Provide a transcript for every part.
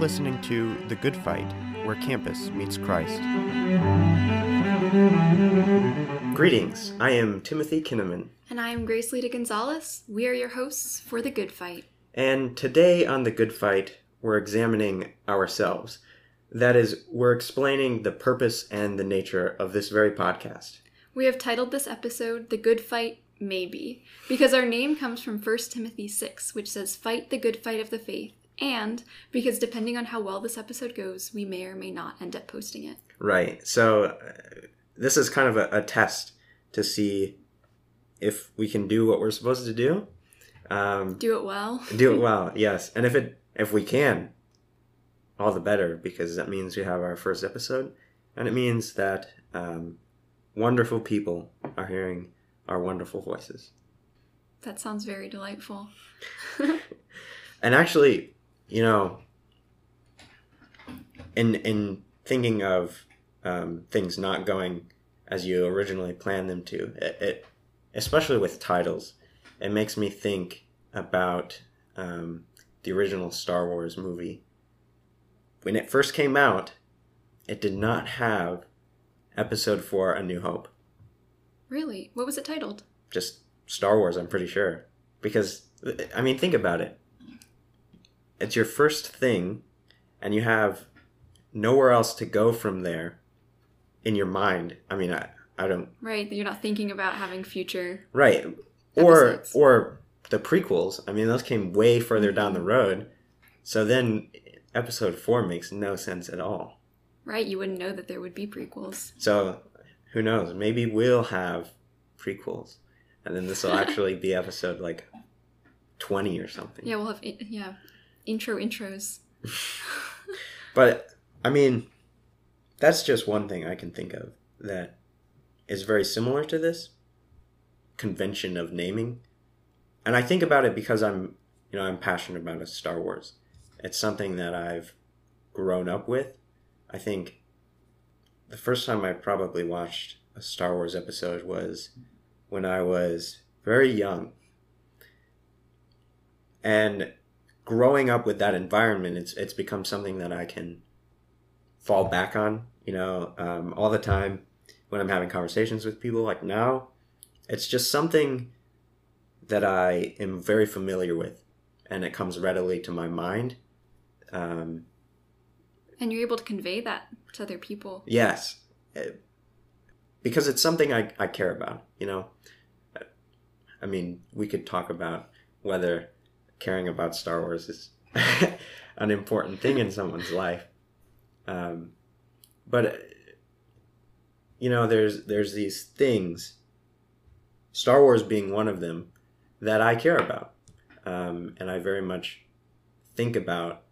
listening to The Good Fight, where campus meets Christ. Greetings, I am Timothy Kinnamon. And I am Grace-Elleda Gonzalez. We are your hosts for The Good Fight. And today on The Good Fight, we're examining ourselves. That is, we're explaining the purpose and the nature of this very podcast. We have titled this episode The Good Fight Maybe, because our name comes from 1 Timothy 6, which says, Fight the good fight of the faith, and because depending on how well this episode goes, we may or may not end up posting it. Right. So, uh, this is kind of a, a, test to see if we can do what we're supposed to do. Um, do it well. do it well, yes. And if it if we can, all the better because that means we have our first episode, and it means that um, wonderful people are hearing our wonderful voices. That sounds very delightful. and actually, you know, in in thinking of um, things not going as you originally planned them to, it, it, especially with titles, it makes me think about um, the original Star Wars movie. When it first came out, it did not have Episode Four: A New Hope. Really? What was it titled? Just Star Wars, I'm pretty sure. Because I mean, think about it it's your first thing and you have nowhere else to go from there in your mind. I mean, I, I don't. Right. You're not thinking about having future. Right. Or, or the prequels. I mean, those came way further mm-hmm. down the road. So then episode four makes no sense at all. Right. You wouldn't know that there would be prequels. So who knows? Maybe we'll have prequels. And then this will actually be episode like 20 or something. Yeah, we'll have, yeah, intro intros. but I mean, that's just one thing I can think of that is very similar to this convention of naming. And I think about it because I'm, you know, I'm passionate about Star Wars. It's something that I've grown up with. I think the first time I probably watched a Star Wars episode was when I was very young. And growing up with that environment, it's it's become something that I can fall back on. You know, um, all the time when I'm having conversations with people. Like now, it's just something that I am very familiar with, and it comes readily to my mind. Um, and you're able to convey that to other people. Yes, it, because it's something I, I care about. You know, I mean, we could talk about whether caring about Star Wars is an important thing in someone's life. Um, but you know, there's there's these things, Star Wars being one of them, that I care about, um, and I very much think about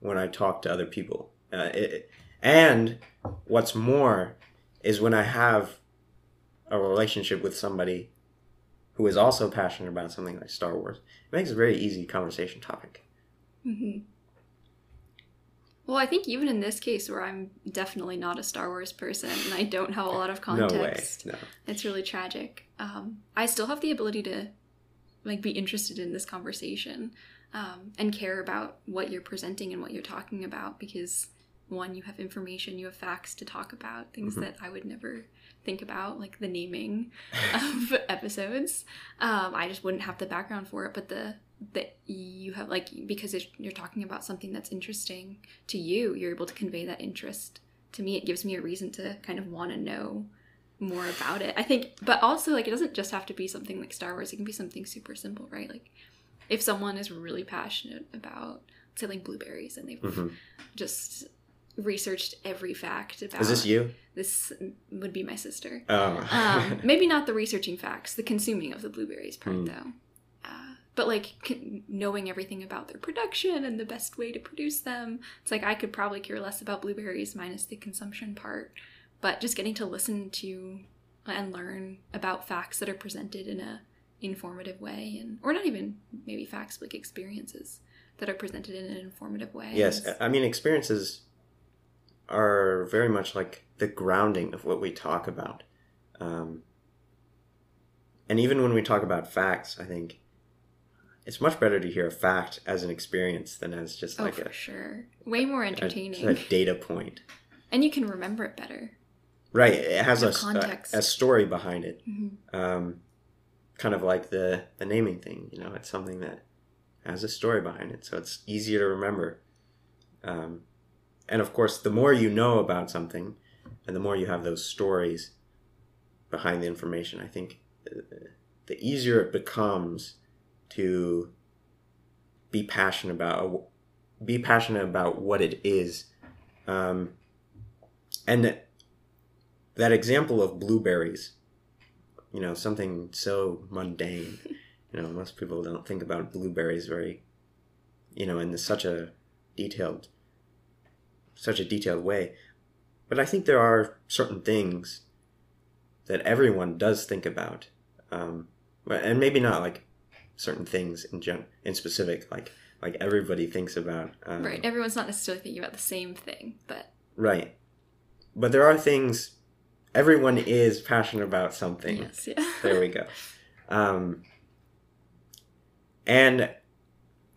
when I talk to other people. Uh, it, and what's more is when I have a relationship with somebody who is also passionate about something like Star Wars, it makes a very easy conversation topic. Mm-hmm. Well, I think even in this case, where I'm definitely not a Star Wars person and I don't have a lot of context, no way. No. it's really tragic. Um, I still have the ability to like be interested in this conversation um, and care about what you're presenting and what you're talking about because one, you have information, you have facts to talk about, things mm-hmm. that I would never think about, like the naming of episodes. Um, I just wouldn't have the background for it, but the that you have like because you're talking about something that's interesting to you, you're able to convey that interest. To me, it gives me a reason to kind of want to know more about it. I think, but also like it doesn't just have to be something like Star Wars. It can be something super simple, right? Like if someone is really passionate about say like blueberries and they've mm-hmm. just researched every fact about. Is this you? This would be my sister. Oh. um, maybe not the researching facts, the consuming of the blueberries part, mm. though. Uh, but like c- knowing everything about their production and the best way to produce them. It's like I could probably care less about blueberries minus the consumption part. But just getting to listen to and learn about facts that are presented in a informative way and or not even maybe facts but like experiences that are presented in an informative way. Yes, I mean experiences are very much like the grounding of what we talk about. Um, and even when we talk about facts, I think it's much better to hear a fact as an experience than as just oh, like for a, sure. Way more entertaining. a data point. and you can remember it better. Right. It has a, context. a story behind it. hmm Um, kind of like the, the naming thing. You know, it's something that has a story behind it, so it's easier to remember. Um, and of course, the more you know about something, and the more you have those stories behind the information, I think uh, the easier it becomes to be passionate about be passionate about what it is. Um, and that example of blueberries, you know, something so mundane. You know, most people don't think about blueberries very, you know, in such a detailed, such a detailed way. But I think there are certain things that everyone does think about, um, and maybe not like certain things in gen- in specific, like like everybody thinks about. Um, Right. Everyone's not necessarily thinking about the same thing, but Right. But there are things everyone is passionate about something. yes, yeah. There we go. Um, and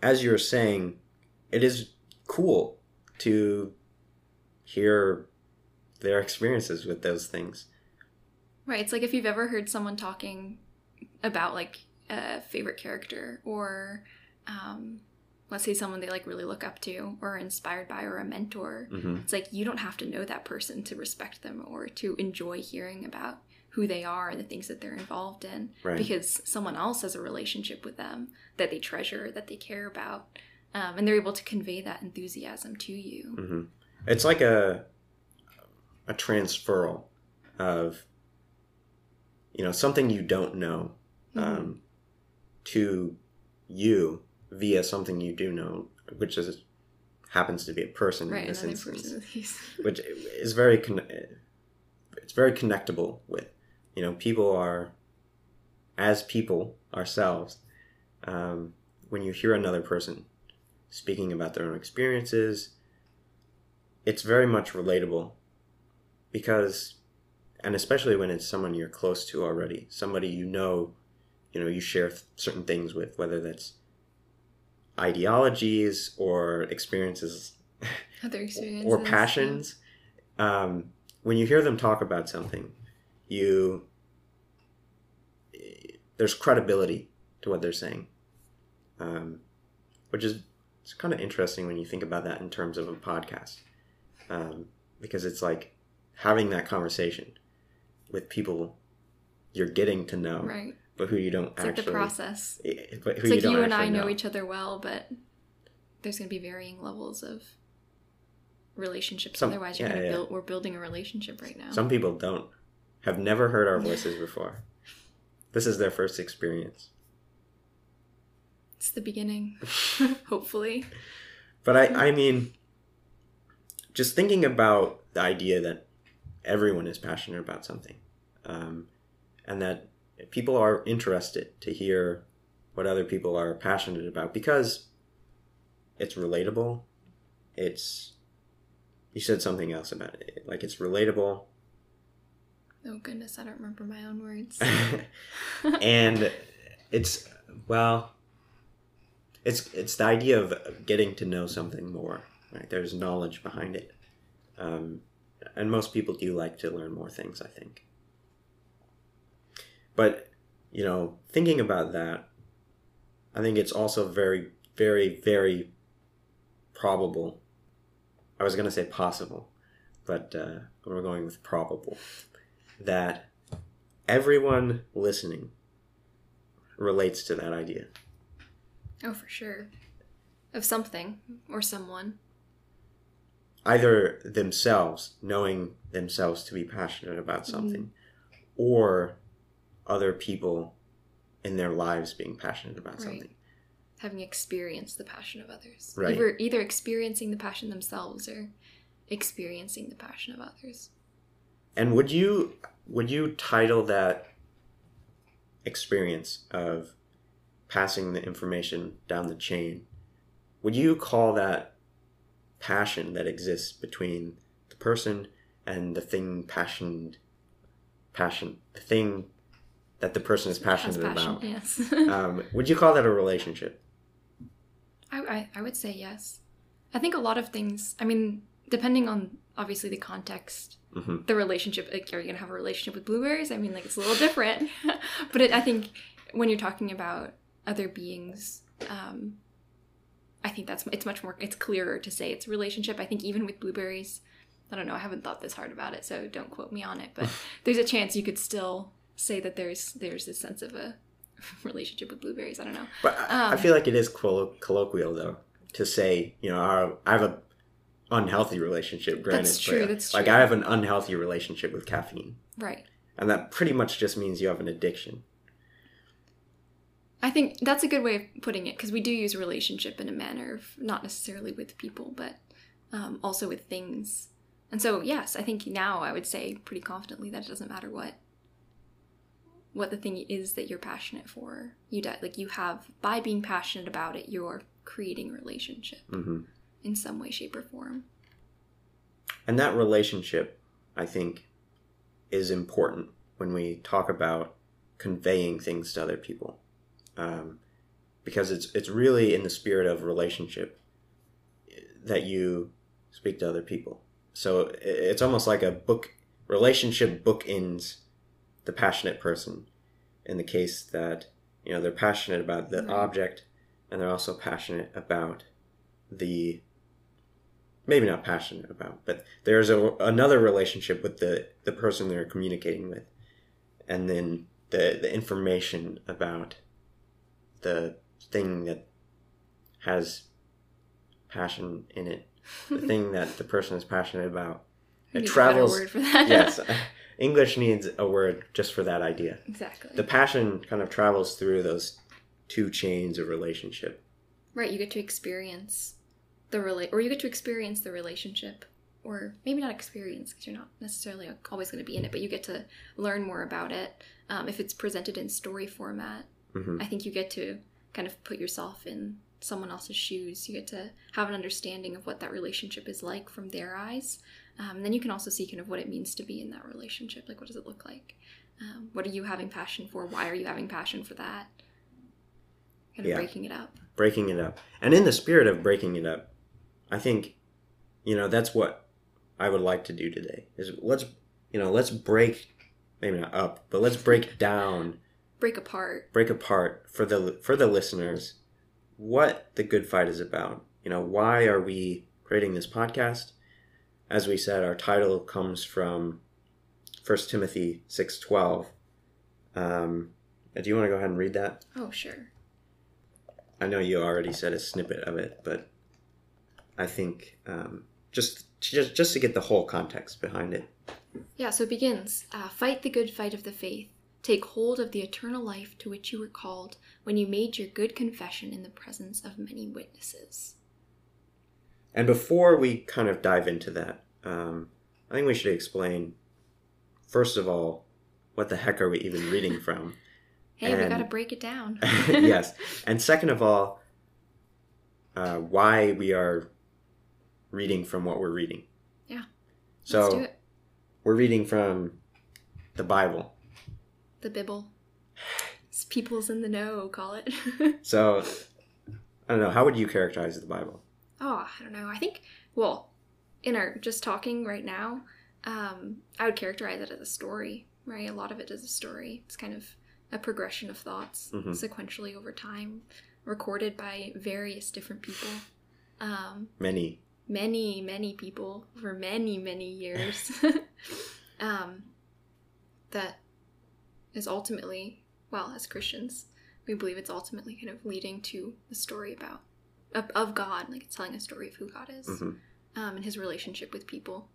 as you were saying, it is cool to hear their experiences with those things. Right. It's like if you've ever heard someone talking about like a favorite character or um, let's say someone they like really look up to or are inspired by or a mentor. hmm It's like you don't have to know that person to respect them or to enjoy hearing about who they are and the things that they're involved in Right. because someone else has a relationship with them that they treasure, that they care about. Um, and they're able to convey that enthusiasm to you. hmm It's like a a transferal of you know something you don't know Mhm. um, to you via something you do know, which is happens to be a person right, in this instance, which is very con- it's very connectable with you know people are as people ourselves um, when you hear another person speaking about their own experiences it's very much relatable because and especially when it's someone you're close to already somebody you know you know you share th- certain things with whether that's ideologies or experiences Other experiences. or passions um, when you hear them talk about something you there's credibility to what they're saying um, which is it's kind of interesting when you think about that in terms of a podcast um, because it's like having that conversation with people you're getting to know Right. but who you don't It's like the process. but who It's like don't you and I actually know each other well, but there's going to be varying levels of relationships. Some- Otherwise, you're yeah, going to yeah. build. We're building a relationship right now. Some people don't have never heard our voices before. This is their first experience. It's the beginning, hopefully. But I, I mean, just thinking about the idea that everyone is passionate about something, um, and that people are interested to hear what other people are passionate about because it's relatable. It's you said something else about it, like it's relatable. Oh goodness, I don't remember my own words. and it's well it's it's the idea of getting to know something more right there's knowledge behind it um, and most people do like to learn more things i think but you know thinking about that i think it's also very very very probable i was going to say possible but uh, we're going with probable that everyone listening relates to that idea. oh, for sure. Of something or someone. Either themselves, knowing themselves to be passionate about mm-hmm. something, or other people in their lives being passionate about Right. something. Having experienced the passion of others. Right. Either, either experiencing the passion themselves or experiencing the passion of others. And would you would you title that experience of passing the information down the chain? Would you call that passion that exists between the person and the thing passioned passion the thing that the person is passionate passion, about. Yes. Um, would you call that a relationship? I, I, I would say yes. I think a lot of things, I mean, depending on obviously the context, hmm the relationship, like, are you going to have a relationship with blueberries? I mean, like, it's a little different. but it, I think when you're talking about other beings, um, I think that's, it's much more, it's clearer to say it's a relationship. I think even with blueberries, I don't know, I haven't thought this hard about it, so don't quote me on it, but there's a chance you could still say that there's, there's this sense of a relationship with blueberries. I don't know. But I, I Um, feel like it is collo- colloquial though to say, you know, our, I have a unhealthy relationship. Granted, That's true, that's like. I have an unhealthy relationship with caffeine, Right. and that pretty much just means you have an addiction. I think that's a good way of putting it because we do use relationship in a manner of not necessarily with people, but um, also with things. And so, yes, I think now I would say pretty confidently that it doesn't matter what what the thing is that you're passionate for. You di- like you have by being passionate about it, you're creating a relationship hmm in some way, shape, or form. And that relationship, I think, is important when we talk about conveying things to other people, um, because it's it's really in the spirit of relationship that you speak to other people. So it's almost like a book relationship bookends the passionate person. In the case that you know they're passionate about the Right. object, and they're also passionate about the maybe not passionate about, but there's a, another relationship with the, the person they're communicating with. And then the, the information about the thing that has passion in it, the thing that the person is passionate about. It travels. word for that. yes, English needs a word just for that idea. exactly. The passion kind of travels through those two chains of relationship. Right, you get to experience the rela- or you get to experience the relationship, or maybe not experience because you're not necessarily always going to be in it, but you get to learn more about it. Um, if it's presented in story format, hmm I think you get to kind of put yourself in someone else's shoes. You get to have an understanding of what that relationship is like from their eyes. Um, and then you can also see kind of what it means to be in that relationship. Like, what does it look like? Um, what are you having passion for? Why are you having passion for that? Kind of Yeah. breaking it up. breaking it up. And in the spirit of breaking it up, I think, you know, that's what I would like to do today. Is let's, you know, let's break, maybe not up, but let's break down, Break apart. break apart for the for the listeners what the good fight is about. You know, why are we creating this podcast? As we said, our title comes from 1 Timothy six twelve. Um, do you want to go ahead and read that? Oh, sure. I know you already said a snippet of it, but I think um, just just just to get the whole context behind it. Yeah, so it begins uh, Fight the good fight of the faith. Take hold of the eternal life to which you were called when you made your good confession in the presence of many witnesses. And before we kind of dive into that, um, I think we should explain first of all what the heck are we even reading from? Hey, we And- gotta break it down. yes, and second of all, uh, why we are reading from what we're reading. Yeah, So Let's do it. we're reading from the Bible. The Bible. It's people's in the know, call it. So I don't know. How would you characterize the Bible? oh, I don't know. I think, well, in our just talking right now, um, I would characterize it as a story, right? A lot of it is a story. It's kind of a progression of thoughts Mhm. sequentially over time, recorded by various different people. Um, Many. many, many people for many, many years. um, that is ultimately, well, as Christians, we believe it's ultimately kind of leading to the story about of, of God, like it's telling a story of who God is hmm um, and His relationship with people.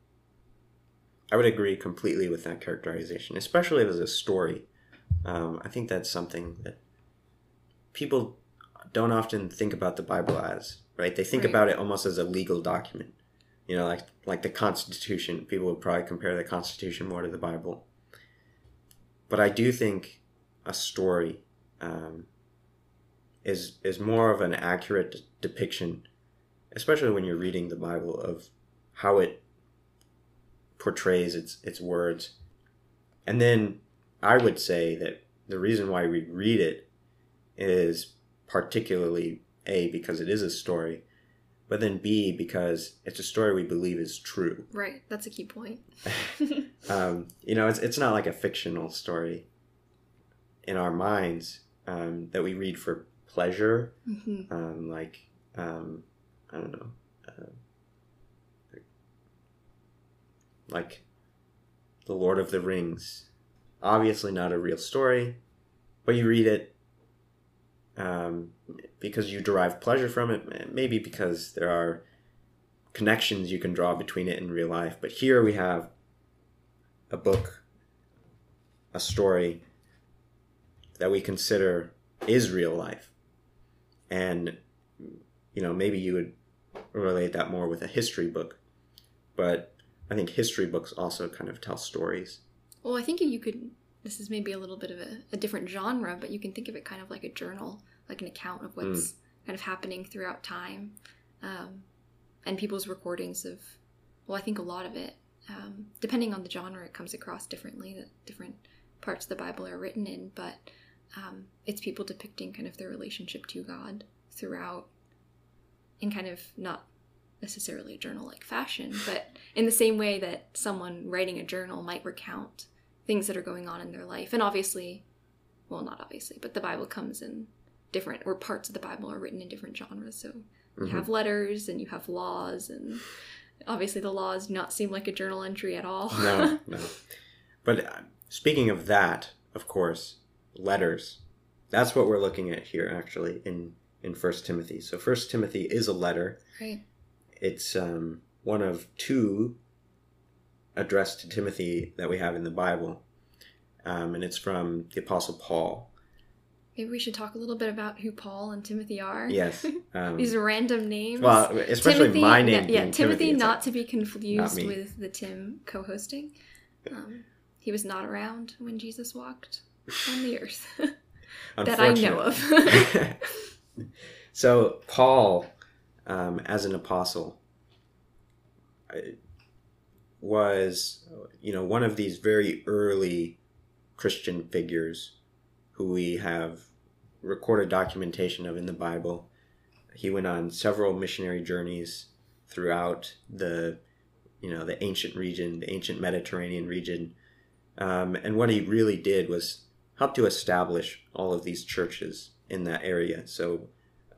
I would agree completely with that characterization, especially as a story. Um, I think that's something that people don't often think about the Bible as, right? They think Right. about it almost as a legal document. You know, like like the Constitution. People would probably compare the Constitution more to the Bible. But I do think a story um, is is more of an accurate depiction, especially when you're reading the Bible, of how it portrays its its words. And then I would say that the reason why we read it is particularly a because it is a story, but then b because it's a story we believe is true. Right. That's a key point. Um, you know, it's it's not like a fictional story in our minds um, that we read for pleasure, hmm um, like um, I don't know, uh, like the Lord of the Rings. Obviously, not a real story, but you read it um, because you derive pleasure from it. Maybe because there are connections you can draw between it and real life. But here we have a book, a story that we consider is real life, and you know maybe you would relate that more with a history book, but I think history books also kind of tell stories. Well, I think you could. This is maybe a little bit of a, a different genre, but you can think of it kind of like a journal, like an account of what's kind of happening throughout time, um, and people's recordings of. Well, I think a lot of it, um, depending on the genre, it comes across differently. That different parts of the Bible are written in, but um, it's people depicting kind of their relationship to God throughout, in kind of not necessarily a journal like fashion, but in the same way that someone writing a journal might recount things that are going on in their life. And obviously, well, not obviously, but the Bible comes in different, or parts of the Bible are written in different genres. So you Mhm. have letters and you have laws, and obviously the laws do not seem like a journal entry at all. no, no. But uh, speaking of that, of course, letters. That's what we're looking at here, actually, in in First Timothy. So First Timothy is a letter. right. It's um, one of two addressed to Timothy that we have in the Bible, um, and it's from the Apostle Paul. Maybe we should talk a little bit about who Paul and Timothy are. Yes. Um, These random names. well, especially my name. Yeah, being Timothy, it's not like- to be confused with the Tim co-hosting. Um, he was not around when Jesus walked on the earth that I know of. so Paul, um, as an apostle, was you know one of these very early Christian figures who we have recorded documentation of in the Bible. He went on several missionary journeys throughout the you know the ancient region, the ancient Mediterranean region, um, and what he really did was help to establish all of these churches in that area. So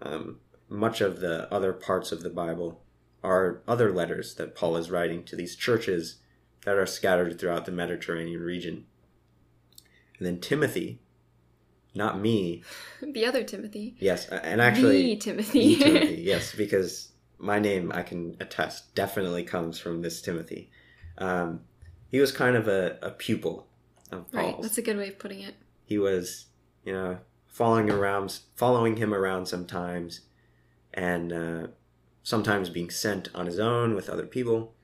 um, much of the other parts of the Bible are other letters that Paul is writing to these churches that are scattered throughout the Mediterranean region. And then Timothy, not me, the other Timothy. yes, and actually the Timothy. the Timothy, yes, because my name I can attest definitely comes from this Timothy. Um, he was kind of a, a pupil of Paul's. right. That's a good way of putting it. he was, you know, following around, following him around sometimes, and uh, sometimes being sent on his own with other people.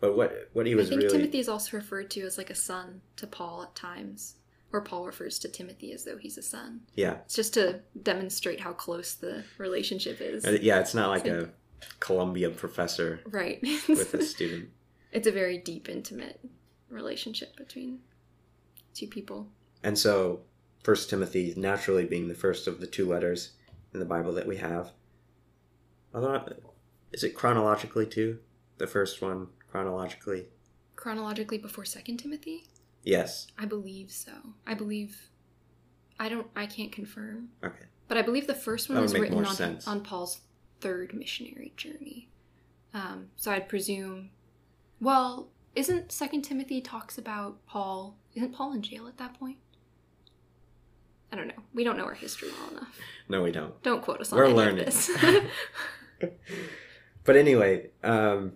But what what he was I think really Timothy is also referred to as like a son to Paul at times, or Paul refers to Timothy as though he's a son. yeah It's just to demonstrate how close the relationship is. Uh, yeah it's not like a Columbia professor Right. with a student. it's a very deep, intimate relationship between two people. And so, First Timothy naturally being the first of the two letters in the Bible that we have. Although, is it chronologically too? The first one chronologically? Chronologically before Second Timothy? Yes. I believe so. I believe. I don't. I can't confirm, Okay. but I believe the first one That would was make written more on sense. on Paul's third missionary journey. Um, so I'd presume. Well, isn't Second Timothy talks about Paul? Isn't Paul in jail at that point? I don't know. We don't know our history well enough. No, we don't. Don't quote us on We're any learning. of this. But anyway, um,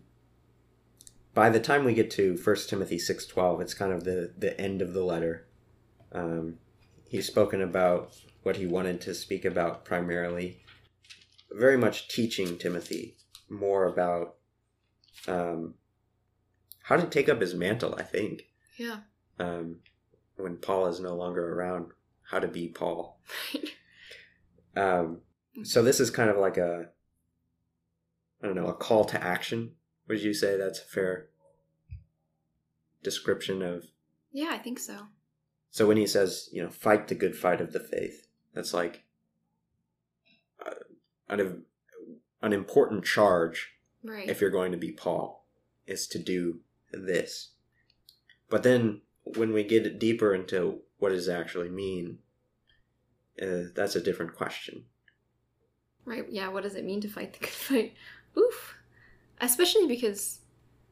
by the time we get to First Timothy six twelve, it's kind of the the end of the letter. Um, he's spoken about what he wanted to speak about primarily, very much teaching Timothy more about um, how to take up his mantle. I think yeah. um, when Paul is no longer around, how to be Paul. Um, so this is kind of like a, I don't know, a call to action. Would you say that's a fair description of? Yeah, I think so. So when he says, you know, fight the good fight of the faith, that's like uh, an, an important charge Right. if you're going to be Paul, is to do this. But then when we get deeper into what does it actually mean, uh, that's a different question. Right. Yeah. What does it mean to fight the good fight? Oof. Especially because,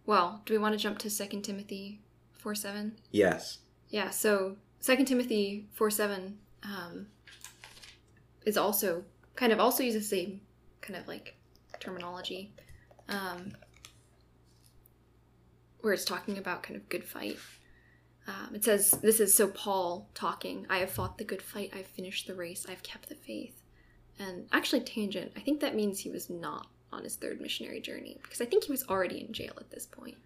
well, do we want to jump to Second Timothy four seven? Yes. Yeah. So Second Timothy four seven um, is also kind of also uses the same kind of like terminology, um, where it's talking about kind of good fight. Um, it says, "This is so Paul talking. I have fought the good fight. I've finished the race. I've kept the faith." And actually, tangent. I think that means he was not on his third missionary journey because I think he was already in jail at this point.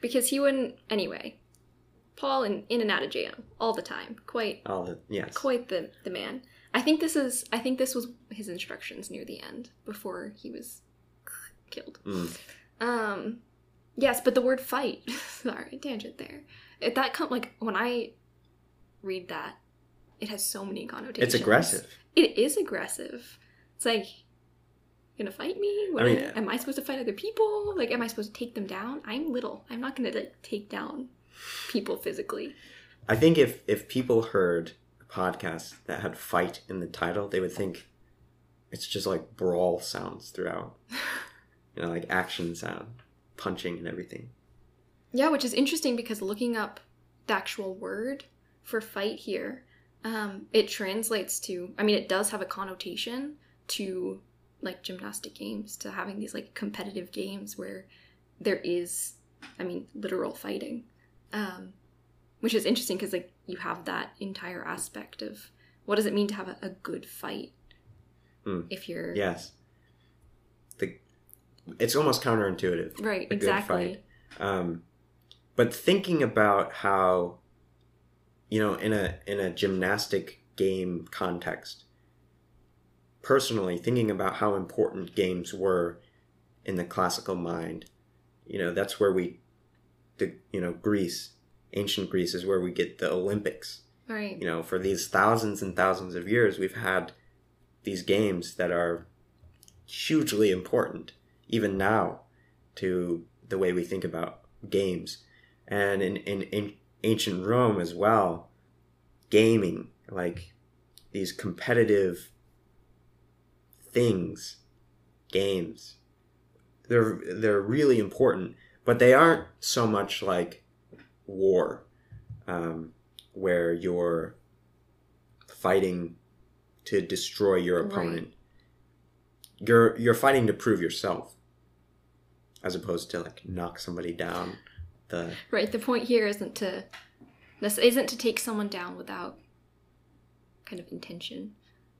Because he wouldn't anyway. Paul in, in and out of jail all the time. Quite All the yes. quite the the man. I think this is I think this was his instructions near the end before he was killed. Mm. Um yes, but the word fight. sorry, tangent there. It, that come like when I read that, it has so many connotations. It's aggressive. It is aggressive. It's like gonna fight me? What, I mean- am I supposed to fight other people? Like, am I supposed to take them down? I'm little. I'm not gonna like take down people physically. I think if if people heard a podcast that had fight in the title, they would think it's just like brawl sounds throughout. you know, like action sound, punching and everything. Yeah, which is interesting because looking up the actual word for fight here, um, it translates to, I mean, it does have a connotation to like gymnastic games, to having these like competitive games where there is, I mean, literal fighting. Um, which is interesting because like you have that entire aspect of what does it mean to have a, a good fight Hmm. if you're Yes. The it's almost counterintuitive. right a good exactly fight. Um, but thinking about how, you know, in a in a gymnastic game context, personally thinking about how important games were in the classical mind, you know, that's where we, the you know Greece, ancient Greece is where we get the Olympics. right You know, for these thousands and thousands of years, we've had these games that are hugely important, even now, to the way we think about games. And in, in, in ancient Rome as well, gaming, like these competitive things, games, they're, they're really important, but they aren't so much like war, um, where you're fighting to destroy your Right. opponent. You're you're fighting to prove yourself, as opposed to like knock somebody down. The Right. The point here isn't to this isn't to take someone down without kind of intention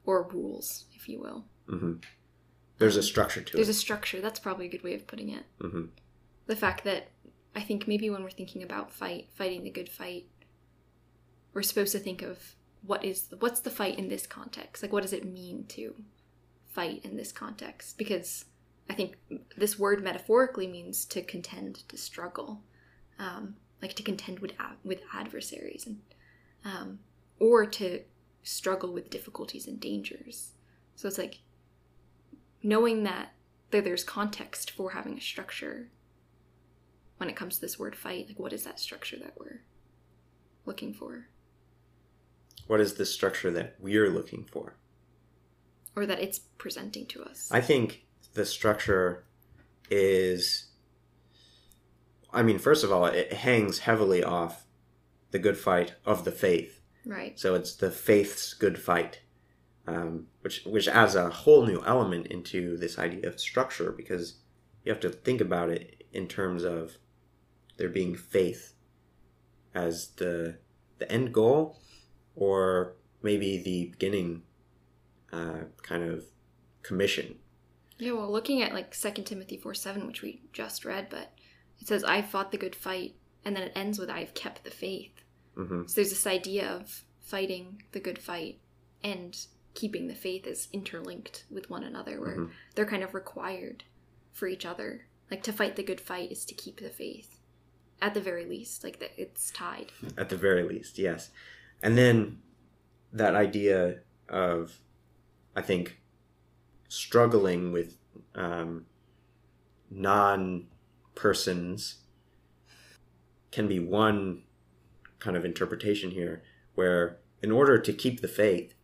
or rules, if you will. Hmm there's a structure to it. There's a structure. That's probably a good way of putting it. hmm The fact that I think maybe when we're thinking about fight, fighting the good fight, we're supposed to think of what is what's the fight in this context? Like what does it mean to fight in this context? Because I think this word metaphorically means to contend, to struggle, um, like to contend with ad- with adversaries, and um, or to struggle with difficulties and dangers. So it's like knowing that that there's context for having a structure when it comes to this word fight. Like, what is that structure that we're looking for, What is the structure that we're looking for? or that it's presenting to us? I think the structure is. I mean, first of all, it hangs heavily off the good fight of the faith. right. So it's the faith's good fight, um, which which adds a whole new element into this idea of structure because you have to think about it in terms of there being faith as the the end goal, or maybe the beginning uh, kind of commission. Yeah. Well, looking at like Second Timothy four seven, which we just read, but it says, "I fought the good fight," and then it ends with, "I've kept the faith." hmm So there's this idea of fighting the good fight and keeping the faith is interlinked with one another, where Mhm. they're kind of required for each other. Like to fight the good fight is to keep the faith, at the very least, like that it's tied. at the very least, yes. And then that idea of, I think, struggling with um, non persons can be one kind of interpretation here, where in order to keep the faith,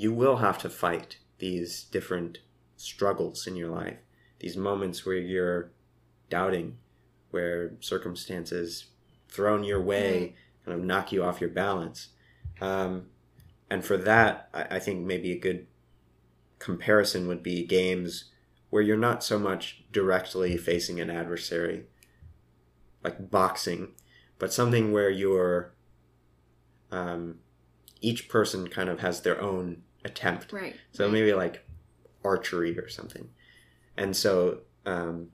you will have to fight these different struggles in your life, these moments where you're doubting, where circumstances thrown your way kind of knock you off your balance. Um, and for that, I, I think maybe a good comparison would be games where you're not so much directly facing an adversary, like boxing, but something where you're um, each person kind of has their own attempt. Right. So right. maybe like archery or something. And so um,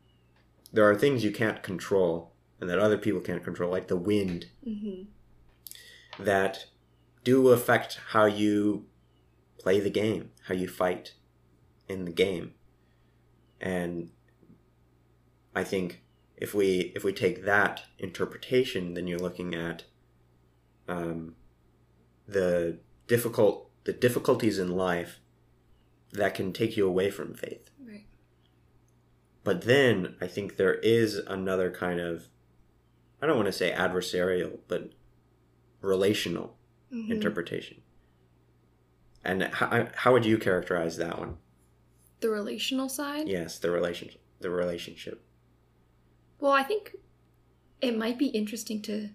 there are things you can't control and that other people can't control, like the wind, hmm that do affect how you play the game, how you fight in the game. And I think if we if we take that interpretation, then you're looking at um, the difficult the difficulties in life that can take you away from faith. Right. But then I think there is another kind of I don't want to say adversarial, but relational Mhm. interpretation. And how, how would you characterize that one? The relational side. Yes, the relationship. The relationship. Well, I think it might be interesting to,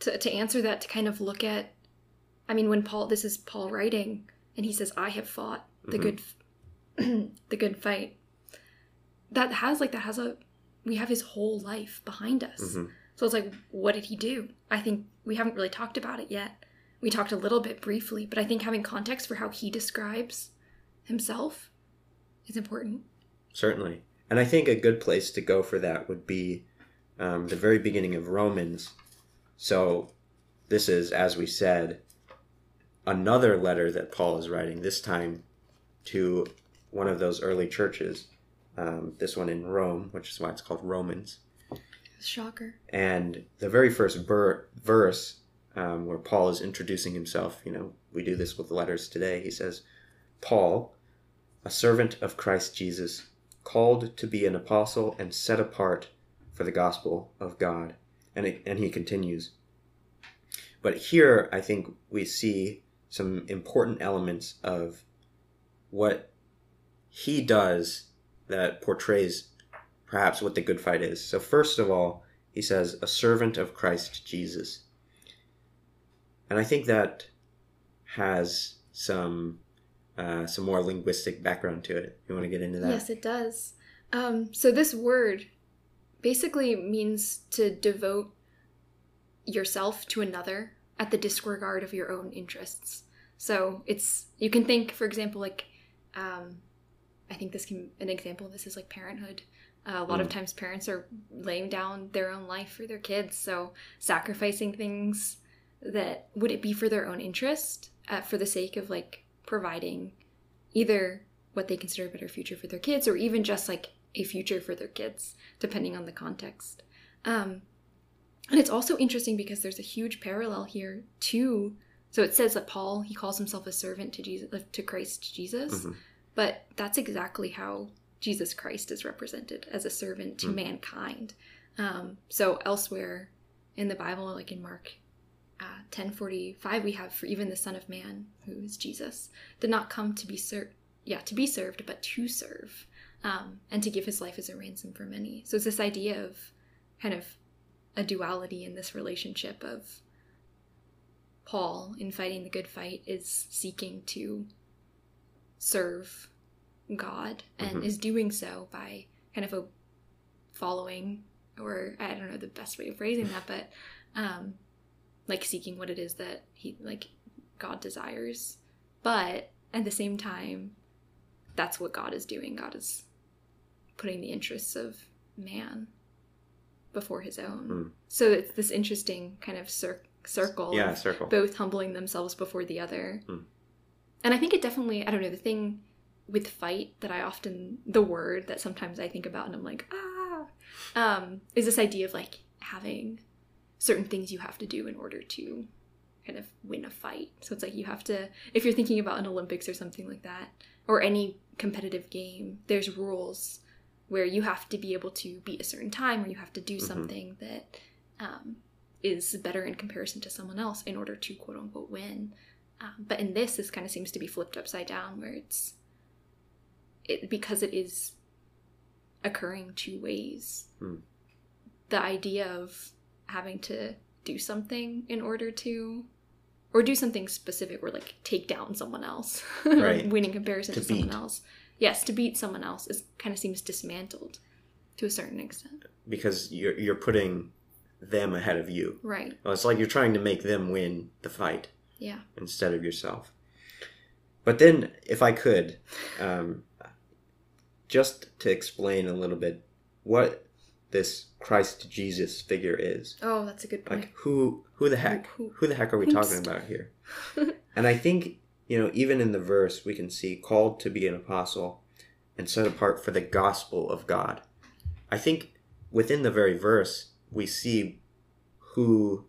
to to answer that to kind of look at. I mean, when Paul, this is Paul writing, and he says, "I have fought the Mhm. good, the good fight." That has like that has a, we have his whole life behind us. Mhm. So it's like, what did he do? I think we haven't really talked about it yet. We talked a little bit briefly, but I think having context for how he describes himself is important. Certainly. And I think a good place to go for that would be um, the very beginning of Romans. So, this is, as we said, another letter that Paul is writing, this time to one of those early churches, um, this one in Rome, which is why it's called Romans. Shocker. And the very first ver- verse um, where Paul is introducing himself, you know, we do this with letters today. He says, Paul, a servant of Christ Jesus, called to be an apostle and set apart for the gospel of God. And, it, and he continues. But here, I think we see some important elements of what he does that portrays perhaps what the good fight is. So, first of all, he says, a servant of Christ Jesus. And I think that has some uh, some more linguistic background to it. You want to get into that? Yes, it does. Um, so this word basically means to devote yourself to another at the disregard of your own interests. So it's you can think, for example, like um, I think this can an example of this is like parenthood. Uh, a lot of Mm. times, parents are laying down their own life for their kids, so sacrificing things that would it be for their own interest, uh, for the sake of like providing either what they consider a better future for their kids or even just like a future for their kids depending on the context um, and it's also interesting because there's a huge parallel here to so it says that paul he calls himself a servant to jesus uh, to christ jesus Mhm. but that's exactly how jesus christ is represented as a servant to Mm. mankind um, so elsewhere in the bible like in mark uh, 1045 we have for even the son of man who is jesus did not come to be served yeah to be served but to serve um, and to give his life as a ransom for many so it's this idea of kind of a duality in this relationship of paul in fighting the good fight is seeking to serve god and Mhm. is doing so by kind of a following or i don't know the best way of phrasing that but um like seeking what it is that he like god desires but at the same time that's what god is doing god is putting the interests of man before his own Mm. so it's this interesting kind of cir- circle Yeah, circle. both humbling themselves before the other Hmm. and i think it definitely i don't know the thing with fight that i often the word that sometimes i think about and i'm like ah um is this idea of like having certain things you have to do in order to kind of win a fight. So it's like you have to, if you're thinking about an Olympics or something like that, or any competitive game, there's rules where you have to be able to beat a certain time or you have to do Mhm. something that um, is better in comparison to someone else in order to quote unquote win. Um, but in this, this kind of seems to be flipped upside down where it's it because it is occurring two ways. Hmm. The idea of having to do something in order to or do something specific or like take down someone else Right. win in comparison To to, someone else yes to beat someone else is kind of seems dismantled to a certain extent because you're you're putting them ahead of you. right it's like you're trying to make them win the fight yeah instead of yourself. But then, if I could, um, just to explain a little bit what this Christ Jesus figure is, oh that's a good point like who who the heck Who- who the heck are we talking about here? and I think you know even in the verse we can see called to be an apostle and set apart for the gospel of God. I think within the very verse we see who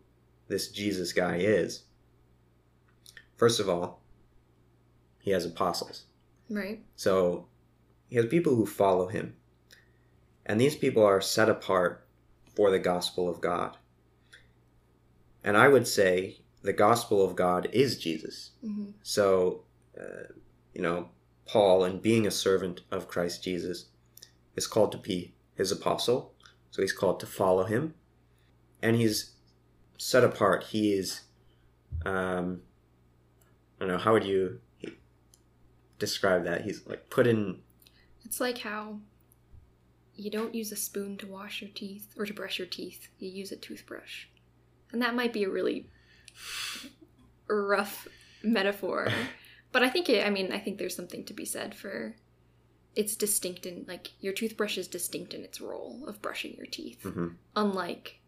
this Jesus guy is. First of all, he has apostles. right So he has people who follow him. And these people are set apart for the gospel of God. And I would say the gospel of God is Jesus. hmm So, uh, you know, Paul, in being a servant of Christ Jesus, is called to be his apostle. So he's called to follow him. And he's set apart. He is, um, I don't know, how would you describe that? He's like put in, it's like how you don't use a spoon to wash your teeth or to brush your teeth you use a toothbrush and that might be a really rough metaphor but i think it i mean i think there's something to be said for it's distinct in like your toothbrush is distinct in its role of brushing your teeth. Mhm. unlike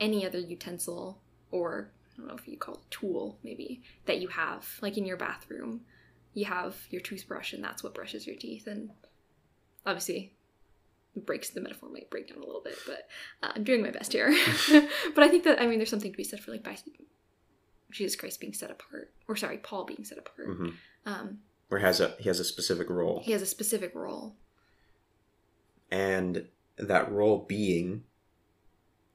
any other utensil or i don't know if you call it tool maybe that you have like in your bathroom. You have your toothbrush and that's what brushes your teeth. And obviously it breaks the metaphor might break down a little bit but uh, i'm doing my best here. But i think that i mean there's something to be said for like by jesus christ being set apart or sorry paul being set apart. Mhm, um, where has a he has a specific role, he has a specific role. And that role being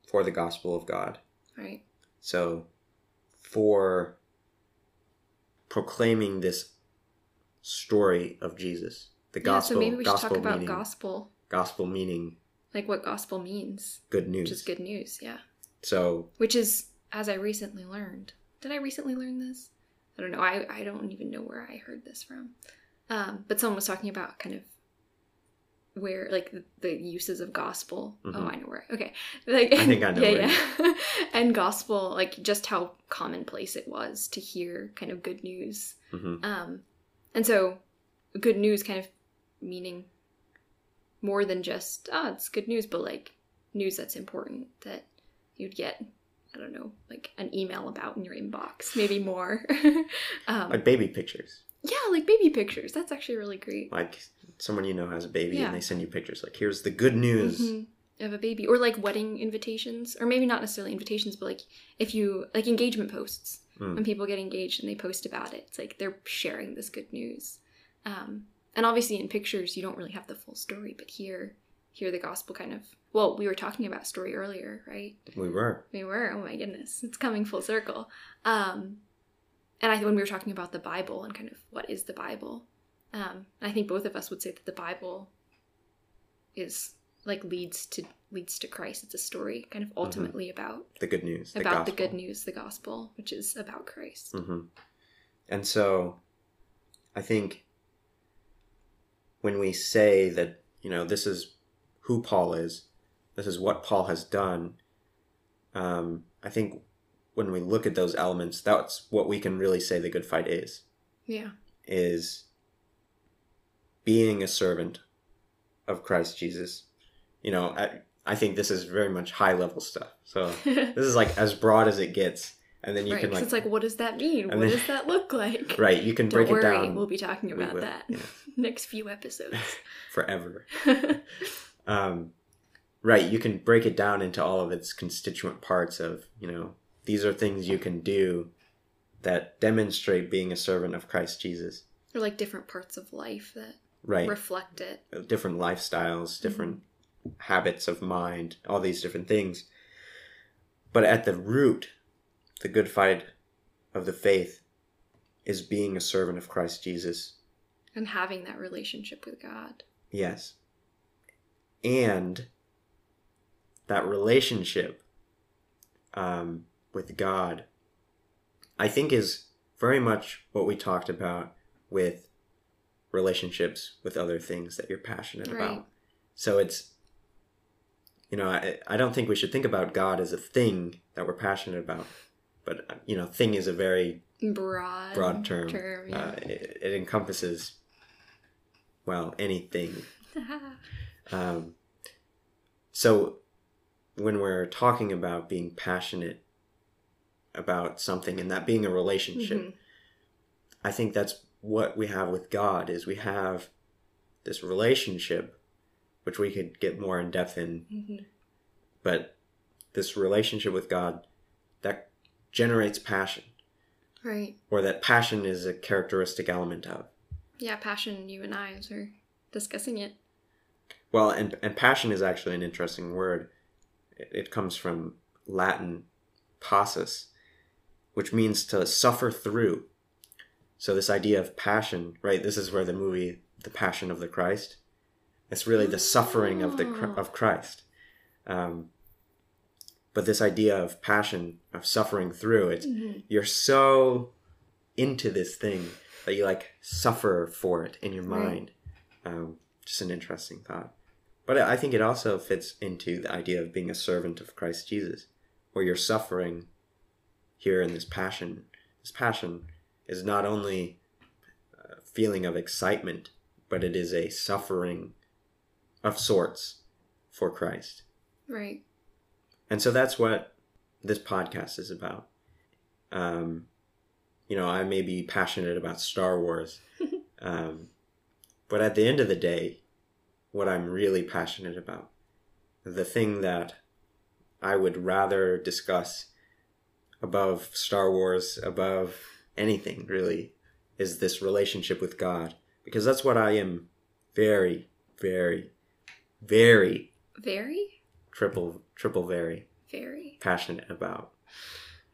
for the gospel of God. right. So, for proclaiming this story of Jesus, the gospel, yeah so maybe we should talk about meaning, gospel. gospel meaning like what gospel means. Good news. which is good news yeah. So, which is as i recently learned. Did i recently learn this i don't know. I, I don't even know where i heard this from. Um, but someone was talking about kind of where like the, the uses of gospel. Oh Mhm. i know where okay. Like I think I know yeah where yeah. And gospel like just how commonplace it was to hear kind of good news. Mhm, um, and so good news kind of meaning more than just ah it's good news but like news that's important that you'd get i don't know like an email about in your inbox maybe more um, like baby pictures. yeah like baby pictures that's actually really great Like someone you know has a baby Yeah. and they send you pictures. Like, here's the good news. Mhm. of a baby or like wedding invitations or maybe not necessarily invitations but like if you like engagement posts Mm. when people get engaged and they post about it it's like they're sharing this good news um, and obviously in pictures you don't really have the full story but here here the gospel kind of well we were talking about story earlier right? We were. we were. Oh my goodness. It's coming full circle. Um, and i when we were talking about the bible and kind of what is the bible um, i think both of us would say that the bible is like leads to leads to christ. It's a story kind of ultimately about The good news. about the gospel. good news the gospel which is about christ. Hmm And so, I think when we say that, you know, this is who Paul is, this is what Paul has done, um, I think when we look at those elements, that's what we can really say the good fight is, yeah is being a servant of Christ Jesus. You know, I, I think this is very much high level stuff. So this is like as broad as it gets. And then you can like, it's like what does that mean what then- does that look like right, you can don't break worry it down. we'll be talking about will, that yeah. next few episodes forever. Um, right you can break it down into all of its constituent parts of you know these are things you can do that demonstrate being a servant of christ jesus. Or like different parts of life that right. reflect it. Uh, different lifestyles mm-hmm. different habits of mind all these different things. But at the root the good fight of the faith is being a servant of christ jesus. And having that relationship with god. Yes. And that relationship um, with God, I think, is very much what we talked about with relationships with other things that you're passionate Right. about. So it's, you know, I, I don't think we should think about God as a thing that we're passionate about. But, uh, you know, thing is a very broad broad term. term yeah. uh, it, it encompasses, well, anything um, so, when we're talking about being passionate about something and that being a relationship, Mhm. I think that's what we have with God is we have this relationship, which we could get more in depth in, Mhm. but this relationship with God that generates passion, right or that passion is a characteristic element of. yeah passion you and i we're discussing it Well, and and passion is actually an interesting word. It, it comes from Latin passus, which means to suffer through. So this idea of passion, right? This is where the movie The Passion of the Christ. It's really the suffering of the of Christ. Um, but this idea of passion, of suffering through, it's Mhm. you're so into this thing that you like suffer for it in your Right. mind. Um, just an interesting thought. But I think it also fits into the idea of being a servant of Christ Jesus, where you're suffering here in this passion. This passion is not only a feeling of excitement, but it is a suffering of sorts for Christ. right And so that's what this podcast is about. Um, you know, I may be passionate about Star Wars, um, but at the end of the day, what I'm really passionate about, the thing that I would rather discuss above Star Wars, above anything really, is this relationship with God. Because that's what I am very, very, very very triple, triple, very very passionate about.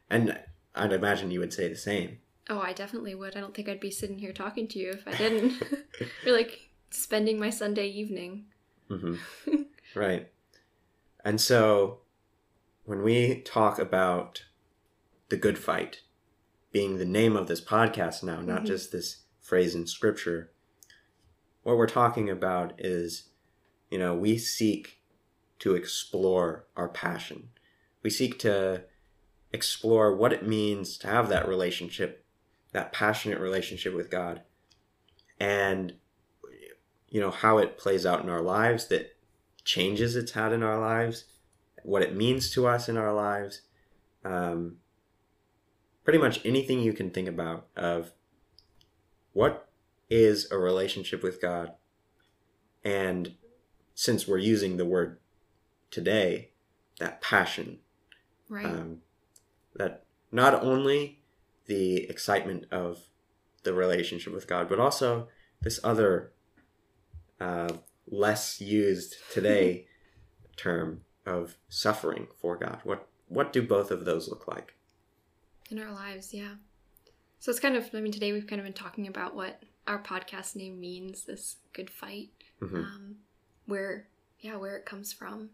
And I'd imagine you would say the same. oh i definitely would i don't think i'd be sitting here talking to you if i didn't you're like spending my sunday evening hmm right. And so when we talk about the good fight being the name of this podcast now, not Mhm. just this phrase in scripture, what we're talking about is, you know, we seek to explore our passion. We seek to explore what it means to have that relationship, that passionate relationship with God, and you know how it plays out in our lives, that changes it's had in our lives, what it means to us in our lives, um, pretty much anything you can think about of what is a relationship with God, and since we're using the word today, that passion right. um, that not only the excitement of the relationship with God, but also this other uh, less used today term of suffering for God. What what do both of those look like? in our lives yeah so it's kind of i mean today we've kind of been talking about what our podcast name means this good fight Mhm. um, where yeah where it comes from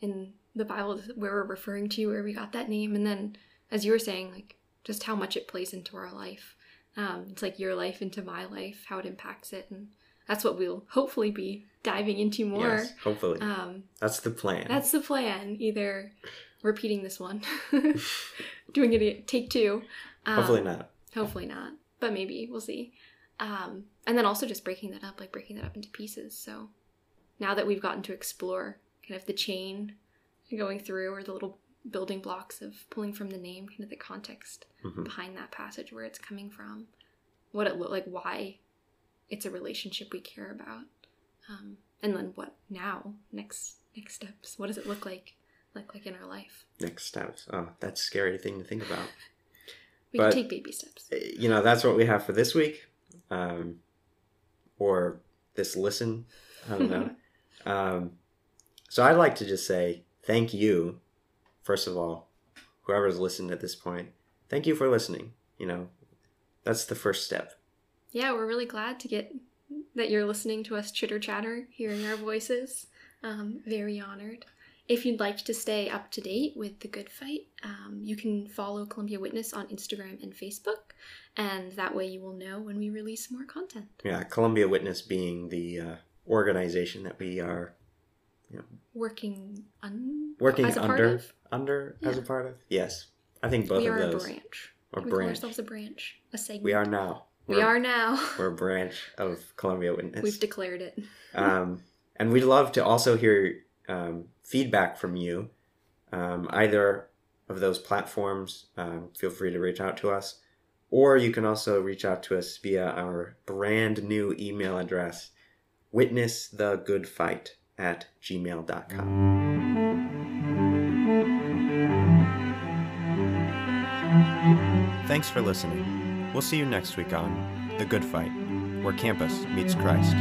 in the bible where we're referring to where we got that name and then as you were saying like just how much it plays into our life um, it's like your life into my life how it impacts it and that's what we'll hopefully be diving into more Yes, hopefully um, that's the plan. that's the plan either repeating this one doing it take two um, hopefully not. Hopefully not, but maybe we'll see. Um, and then also just breaking that up, like breaking that up into pieces. So now that we've gotten to explore kind of the chain going through, or the little building blocks of pulling from the name, kind of the context Mhm. behind that passage, where it's coming from, what it looked like, why it's a relationship we care about, um, and then what now next Next steps. What does it look like? Look like in our life? Next steps. Oh, that's a scary thing to think about. We But- can take baby steps. Uh, You know, that's what we have for this week, um, or this listen. I don't know. um, so I'd like to just say thank you, first of all, whoever's listened at this point. Thank you for listening. You know, that's the first step. Yeah, we're really glad to get that you're listening to us chitter chatter, hearing our voices. Um, very honored. If you'd like to stay up to date with the Good Fight, um, you can follow Columbia Witness on Instagram and Facebook, and that way you will know when we release more content. Yeah, Columbia Witness being the uh, organization that we are Working un- working a part under under as a part of. Yes, I think both we of are those a branch. or we call ourselves a branch, a segment. We are now. We We're- are now. We're a branch of Columbia Witness. We've declared it. um, and we'd love to also hear um, feedback from you. Um, either of those platforms, um, feel free to reach out to us. Or you can also reach out to us via our brand new email address, witnessthegoodfight at gmail.com. Thanks for listening. We'll see you next week on The Good Fight, where campus meets Christ.